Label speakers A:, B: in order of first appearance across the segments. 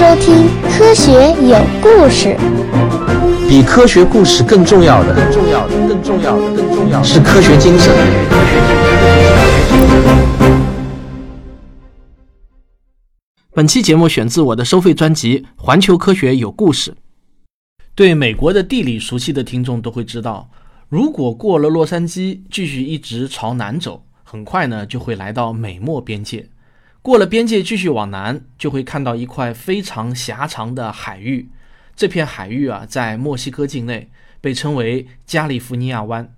A: 收听《科学有故事》。
B: 比科学故事更重要的，更重要的，更重要的，更重要的是科学精神。
C: 本期节目选自我的收费专辑《环球科学有故事》。对美国的地理熟悉的听众都会知道，如果过了洛杉矶，继续一直朝南走，很快呢就会来到美墨边界。过了边界，继续往南，就会看到一块非常狭长的海域。这片海域啊，在墨西哥境内，被称为加利福尼亚湾。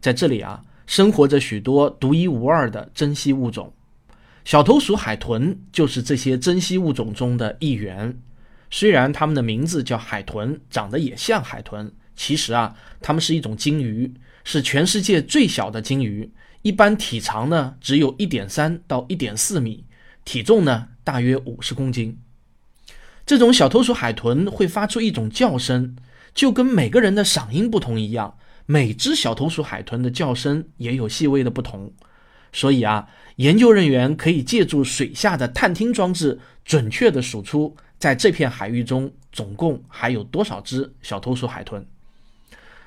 C: 在这里啊，生活着许多独一无二的珍稀物种。小头鼠海豚就是这些珍稀物种中的一员。虽然它们的名字叫海豚，长得也像海豚，其实啊，它们是一种鲸鱼，是全世界最小的鲸鱼。一般体长呢，只有一点三到一点四米。体重呢，大约五十公斤。这种小头鼠海豚会发出一种叫声，就跟每个人的嗓音不同一样。每只小头鼠海豚的叫声也有细微的不同，所以啊，研究人员可以借助水下的探听装置，准确地数出在这片海域中总共还有多少只小头鼠海豚。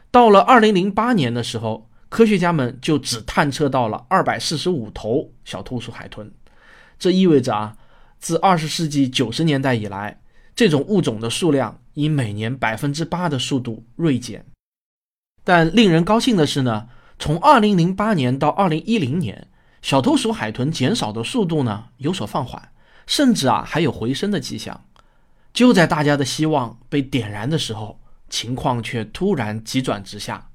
C: 到了二零零八年的时候，科学家们就只探测到了二百四十五头小头鼠海豚。这意味着啊，自二十世纪九十年代以来，这种物种的数量以每年百分之八的速度锐减。但令人高兴的是呢，从二零零八年到二零一零年，小头鼠海豚减少的速度呢有所放缓，甚至啊还有回升的迹象。就在大家的希望被点燃的时候，情况却突然急转直下。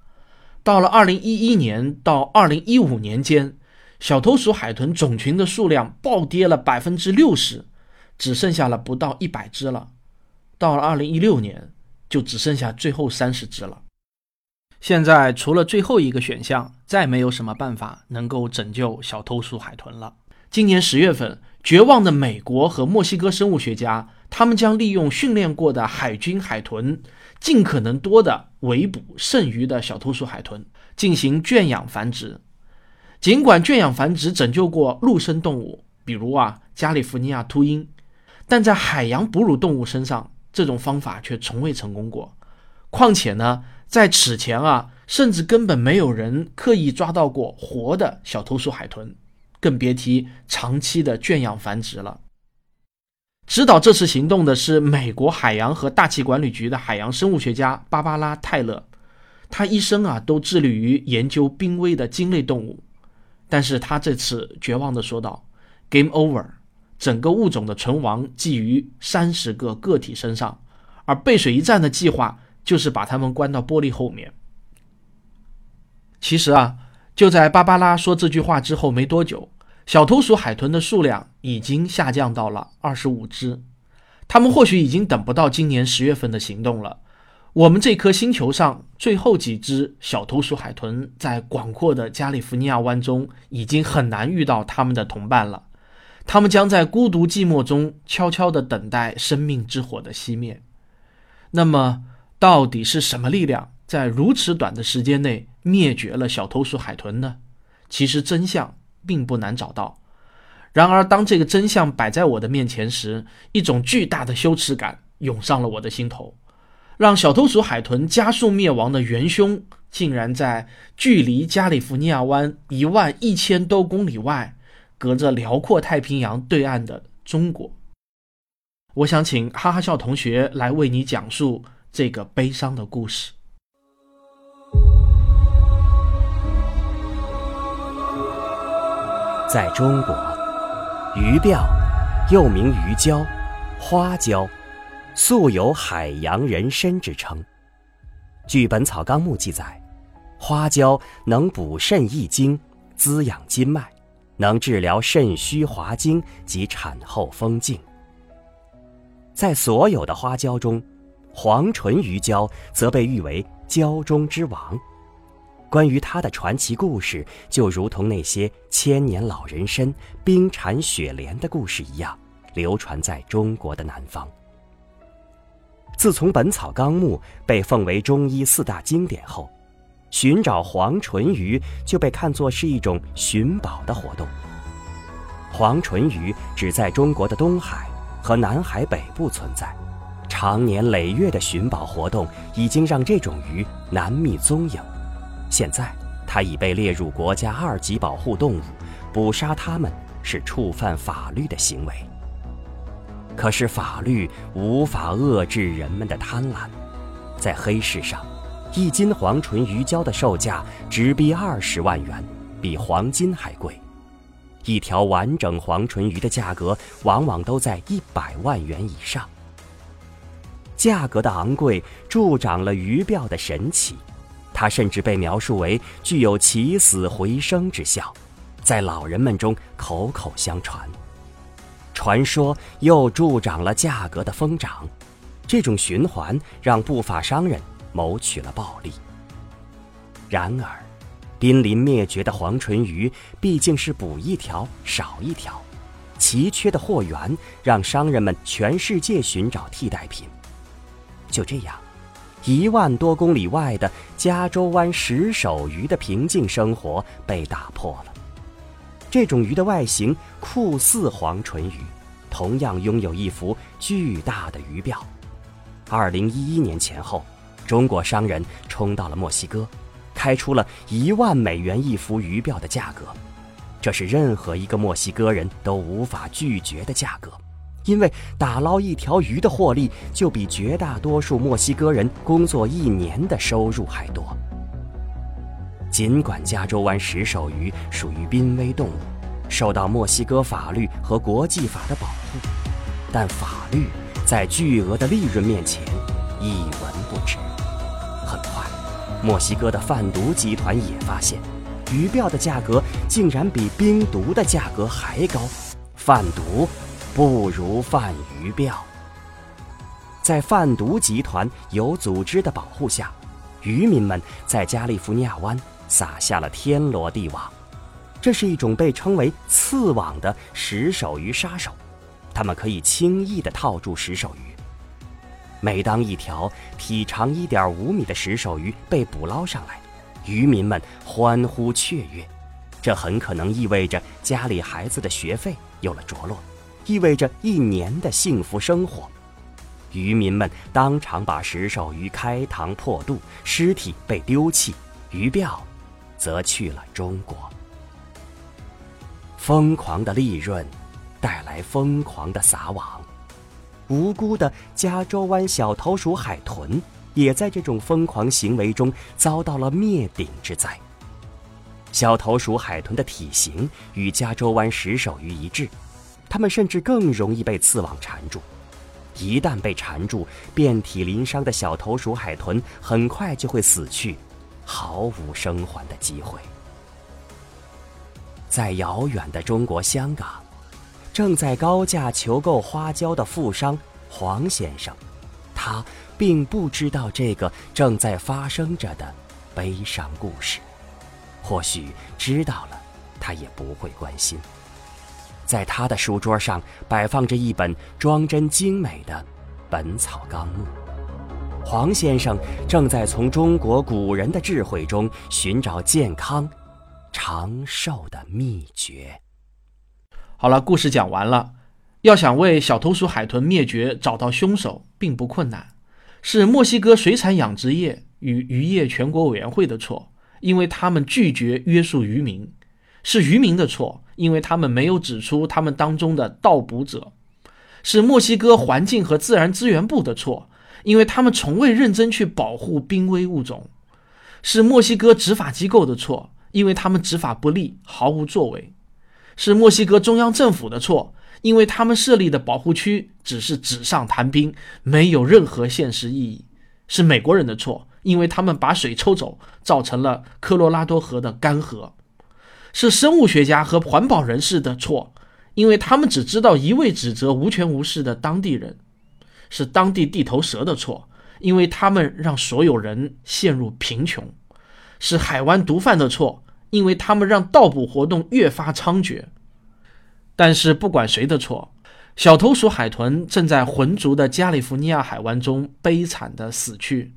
C: 到了二零一一年到二零一五年间。小偷鼠海豚种群的数量暴跌了百分之六十，只剩下了不到一百只了。到了二零一六年，就只剩下最后三十只了。现在除了最后一个选项，再没有什么办法能够拯救小偷鼠海豚了。今年十月份，绝望的美国和墨西哥生物学家，他们将利用训练过的海军海豚，尽可能多的围捕剩余的小偷鼠海豚，进行圈养繁殖。尽管圈养繁殖拯救过陆生动物，比如啊加利福尼亚秃鹰，但在海洋哺乳动物身上，这种方法却从未成功过。况且呢，在此前啊，甚至根本没有人刻意抓到过活的小头鼠海豚，更别提长期的圈养繁殖了。指导这次行动的是美国海洋和大气管理局的海洋生物学家芭芭拉·泰勒，他一生啊都致力于研究濒危的鲸类动物。但是他这次绝望地说道：“Game over，整个物种的存亡寄于三十个个体身上，而背水一战的计划就是把他们关到玻璃后面。”其实啊，就在芭芭拉说这句话之后没多久，小头鼠海豚的数量已经下降到了二十五只，他们或许已经等不到今年十月份的行动了。我们这颗星球上最后几只小头鼠海豚，在广阔的加利福尼亚湾中，已经很难遇到他们的同伴了。他们将在孤独寂寞中悄悄地等待生命之火的熄灭。那么，到底是什么力量在如此短的时间内灭绝了小头鼠海豚呢？其实真相并不难找到。然而，当这个真相摆在我的面前时，一种巨大的羞耻感涌上了我的心头。让小偷鼠海豚加速灭亡的元凶，竟然在距离加利福尼亚湾一万一千多公里外，隔着辽阔太平洋对岸的中国。我想请哈哈笑同学来为你讲述这个悲伤的故事。
D: 在中国，鱼鳔又名鱼胶、花胶。素有“海洋人参”之称。据《本草纲目》记载，花椒能补肾益精、滋养筋脉，能治疗肾虚滑精及产后风静。在所有的花椒中，黄唇鱼胶则被誉为“胶中之王”。关于它的传奇故事，就如同那些千年老人参、冰蝉雪莲的故事一样，流传在中国的南方。自从《本草纲目》被奉为中医四大经典后，寻找黄唇鱼就被看作是一种寻宝的活动。黄唇鱼只在中国的东海、和南海北部存在，长年累月的寻宝活动已经让这种鱼难觅踪影。现在，它已被列入国家二级保护动物，捕杀它们是触犯法律的行为。可是，法律无法遏制人们的贪婪，在黑市上。一斤黄唇鱼胶的售价直逼二十万元，比黄金还贵。一条完整黄唇鱼的价格往往都在一百万元以上。价格的昂贵助长了鱼鳔的神奇，它甚至被描述为具有起死回生之效，在老人们中口口相传。传说又助长了价格的疯涨，这种循环让不法商人。谋取了暴利。然而，濒临灭绝的黄唇鱼毕竟是捕一条少一条，奇缺的货源让商人们全世界寻找替代品。就这样，一万多公里外的加州湾石首鱼的平静生活被打破了。这种鱼的外形酷似黄唇鱼，同样拥有一幅巨大的鱼鳔。二零一一年前后。中国商人冲到了墨西哥，开出了一万美元一幅鱼鳔的价格，这是任何一个墨西哥人都无法拒绝的价格，因为打捞一条鱼的获利就比绝大多数墨西哥人工作一年的收入还多。尽管加州湾石首鱼属于濒危动物，受到墨西哥法律和国际法的保护，但法律在巨额的利润面前一文不值。很快墨西哥的贩毒集团也发现，鱼鳔的价格竟然比冰毒的价格还高。贩毒不如贩鱼鳔。在贩毒集团有组织的保护下，渔民们在加利福尼亚湾撒下了天罗地网。这是一种被称为“刺网”的石首鱼杀手，它们可以轻易地套住石首鱼。每当一条体长一点五米的石首鱼被捕捞上来，渔民们欢呼雀跃，这很可能意味着家里孩子的学费有了着落，意味着一年的幸福生活。渔民们当场把石首鱼开膛破肚，尸体被丢弃，鱼鳔则去了中国。疯狂的利润带来疯狂的撒网。无辜的加州湾小头鼠海豚，也在这种疯狂行为中遭到了灭顶之灾。小头鼠海豚的体型与加州湾石首鱼一致，它们甚至更容易被刺网缠住。一旦被缠住，遍体鳞伤的小头鼠海豚很快就会死去，毫无生还的机会。在遥远的中国香港。正在高价求购花椒的富商黄先生，他并不知道这个正在发生着的悲伤故事。或许知道了，他也不会关心。在他的书桌上摆放着一本装帧精美的《本草纲目》。黄先生正在从中国古人的智慧中寻找健康、长寿的秘诀。
C: 好了，故事讲完了。要想为小头鼠海豚灭绝找到凶手，并不困难，是墨西哥水产养殖业与渔业全国委员会的错，因为他们拒绝约束渔民；是渔民的错，因为他们没有指出他们当中的盗捕者；是墨西哥环境和自然资源部的错，因为他们从未认真去保护濒危物种；是墨西哥执法机构的错，因为他们执法不力，毫无作为。是墨西哥中央政府的错，因为他们设立的保护区只是纸上谈兵，没有任何现实意义。是美国人的错，因为他们把水抽走，造成了科罗拉多河的干涸。是生物学家和环保人士的错，因为他们只知道一味指责无权无势的当地人。是当地地头蛇的错，因为他们让所有人陷入贫穷。是海湾毒贩的错。因为他们让盗捕活动越发猖獗，但是不管谁的错，小头鼠海豚正在浑浊的加利福尼亚海湾中悲惨的死去。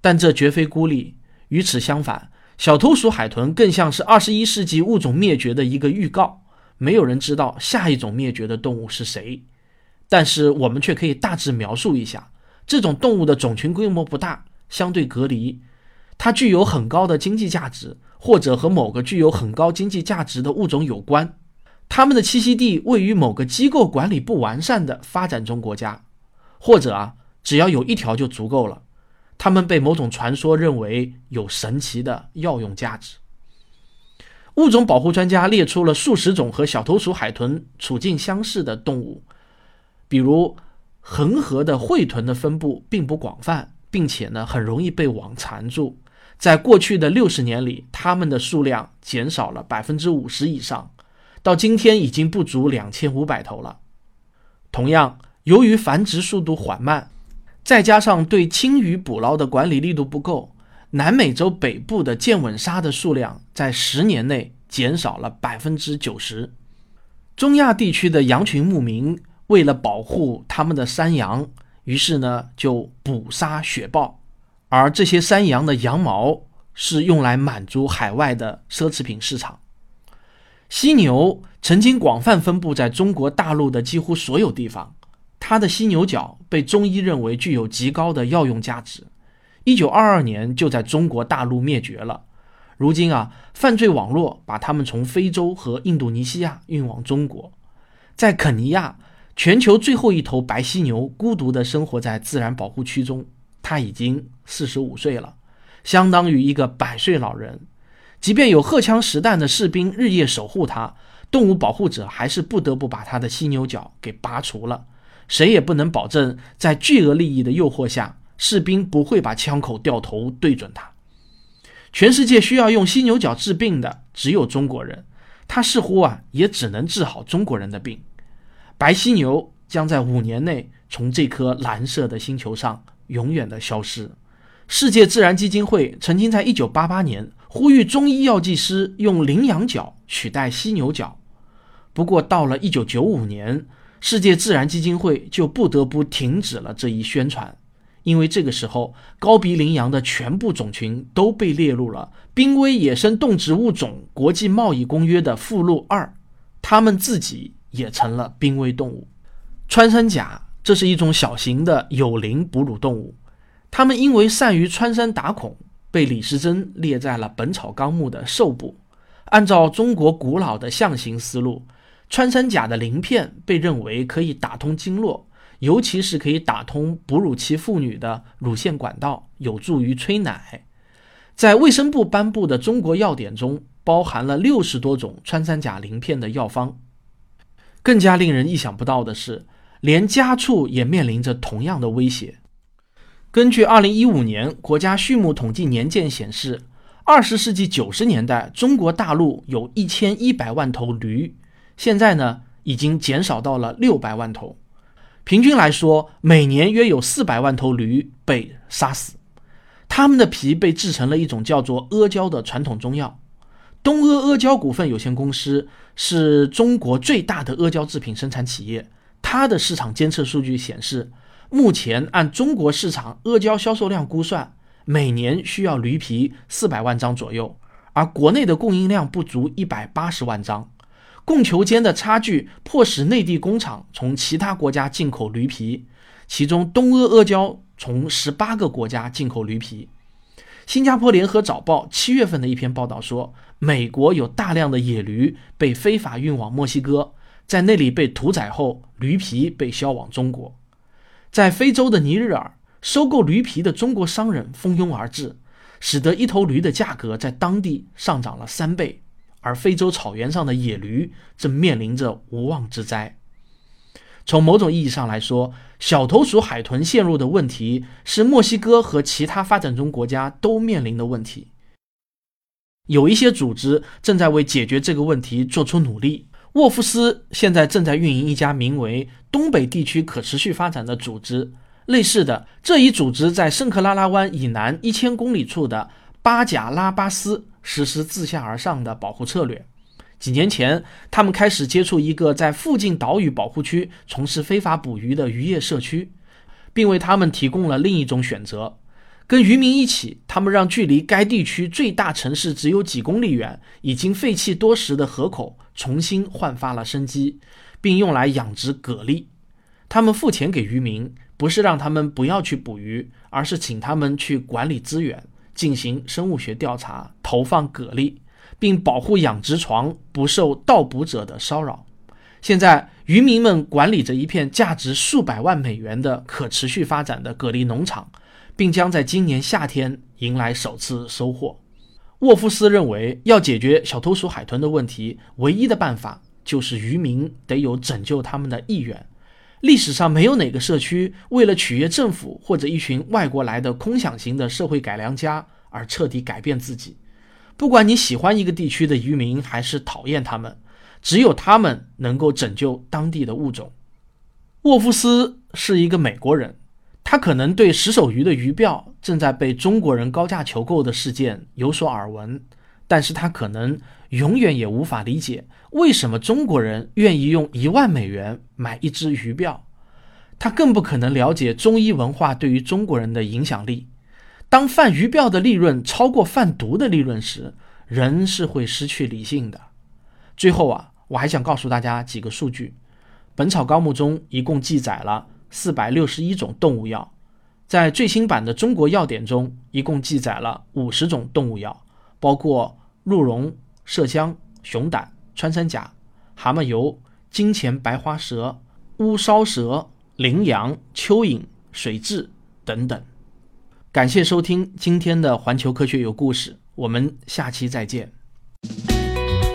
C: 但这绝非孤立，与此相反，小头鼠海豚更像是二十一世纪物种灭绝的一个预告。没有人知道下一种灭绝的动物是谁，但是我们却可以大致描述一下，这种动物的种群规模不大，相对隔离，它具有很高的经济价值，或者和某个具有很高经济价值的物种有关。它们的栖息地位于某个机构管理不完善的发展中国家，或者啊，只要有一条就足够了。它们被某种传说认为有神奇的药用价值。物种保护专家列出了数十种和小头鼠海豚处境相似的动物，比如恒河的喙豚的分布并不广泛，并且呢很容易被网缠住。在过去的六十年里，它们的数量减少了百分之五十以上，到今天已经不足两千五百头了。同样，由于繁殖速度缓慢，再加上对青鱼捕捞的管理力度不够。南美洲北部的剑吻鲨的数量在十年内减少了百分之九十。中亚地区的羊群牧民为了保护他们的山羊，于是呢就捕杀雪豹，而这些山羊的羊毛是用来满足海外的奢侈品市场。犀牛曾经广泛分布在中国大陆的几乎所有地方，它的犀牛角被中医认为具有极高的药用价值。一九二二年就在中国大陆灭绝了。如今啊，犯罪网络把他们从非洲和印度尼西亚运往中国。在肯尼亚，全球最后一头白犀牛孤独地生活在自然保护区中，它已经四十五岁了，相当于一个百岁老人。即便有荷枪实弹的士兵日夜守护它，动物保护者还是不得不把它的犀牛角给拔除了。谁也不能保证在巨额利益的诱惑下。士兵不会把枪口掉头对准他。全世界需要用犀牛角治病的只有中国人，他似乎啊也只能治好中国人的病。白犀牛将在五年内从这颗蓝色的星球上永远的消失。世界自然基金会曾经在1988年呼吁中医药剂师用羚羊角取代犀牛角，不过到了1995年，世界自然基金会就不得不停止了这一宣传。因为这个时候，高鼻羚羊的全部种群都被列入了《濒危野生动植物种国际贸易公约》的附录二，它们自己也成了濒危动物。穿山甲，这是一种小型的有鳞哺乳动物，它们因为善于穿山打孔，被李时珍列在了《本草纲目》的兽部。按照中国古老的象形思路，穿山甲的鳞片被认为可以打通经络。尤其是可以打通哺乳期妇女的乳腺管道，有助于催奶。在卫生部颁布的中国药典中，包含了六十多种穿山甲鳞片的药方。更加令人意想不到的是，连家畜也面临着同样的威胁。根据二零一五年国家畜牧统计年鉴显示，二十世纪九十年代，中国大陆有一千一百万头驴，现在呢，已经减少到了六百万头。平均来说，每年约有四百万头驴被杀死，它们的皮被制成了一种叫做阿胶的传统中药。东阿阿胶股份有限公司是中国最大的阿胶制品生产企业，它的市场监测数据显示，目前按中国市场阿胶销售量估算，每年需要驴皮四百万张左右，而国内的供应量不足一百八十万张。供求间的差距迫使内地工厂从其他国家进口驴皮，其中东阿阿胶从十八个国家进口驴皮。新加坡联合早报七月份的一篇报道说，美国有大量的野驴被非法运往墨西哥，在那里被屠宰后，驴皮被销往中国。在非洲的尼日尔，收购驴皮的中国商人蜂拥而至，使得一头驴的价格在当地上涨了三倍。而非洲草原上的野驴正面临着无妄之灾。从某种意义上来说，小头鼠海豚陷入的问题是墨西哥和其他发展中国家都面临的问题。有一些组织正在为解决这个问题做出努力。沃夫斯现在正在运营一家名为“东北地区可持续发展”的组织。类似的，这一组织在圣克拉拉湾以南一千公里处的巴贾拉巴斯。实施自下而上的保护策略。几年前，他们开始接触一个在附近岛屿保护区从事非法捕鱼的渔业社区，并为他们提供了另一种选择。跟渔民一起，他们让距离该地区最大城市只有几公里远、已经废弃多时的河口重新焕发了生机，并用来养殖蛤蜊。他们付钱给渔民，不是让他们不要去捕鱼，而是请他们去管理资源，进行生物学调查，投放蛤蜊，并保护养殖床不受盗捕者的骚扰。现在，渔民们管理着一片价值数百万美元的可持续发展的蛤蜊农场，并将在今年夏天迎来首次收获。沃夫斯认为，要解决小偷鼠海豚的问题，唯一的办法就是渔民得有拯救他们的意愿。历史上没有哪个社区为了取悦政府或者一群外国来的空想型的社会改良家而彻底改变自己。不管你喜欢一个地区的渔民还是讨厌他们。只有他们能够拯救当地的物种。沃夫斯是一个美国人，他可能对石首鱼的鱼鳔正在被中国人高价求购的事件有所耳闻，但是他可能永远也无法理解为什么中国人愿意用一万美元买一只鱼鳔。他更不可能了解中医文化对于中国人的影响力。当贩鱼鳔的利润超过贩毒的利润时，人是会失去理性的。最后啊。我还想告诉大家几个数据，《本草纲目》中一共记载了四百六十一种动物药，在最新版的《中国药典》中一共记载了五十种动物药，包括鹿茸、麝香、熊胆、穿山甲、蛤蟆油、金钱白花蛇、乌梢蛇、羚羊、蚯蚓、水蛭等等。感谢收听今天的环球科学有故事，我们下期再见。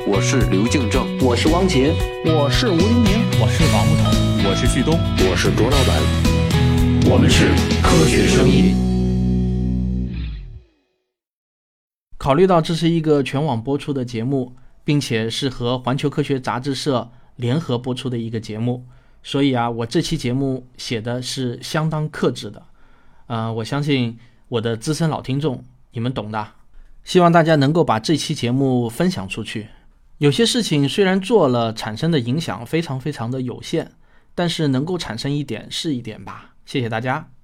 E: 我是刘敬正，
B: 我是汪杰，
F: 我是吴黎明，
G: 我是王木头，
H: 我是旭东，
I: 我是卓老板，
J: 我们是科学声音。
C: 考虑到这是一个全网播出的节目，并且是和环球科学杂志社联合播出的一个节目，所以啊，我这期节目写的是相当克制的。呃，我相信我的资深老听众，你们懂的。希望大家能够把这期节目分享出去。有些事情虽然做了，产生的影响非常非常的有限，但是能够产生一点是一点吧。谢谢大家。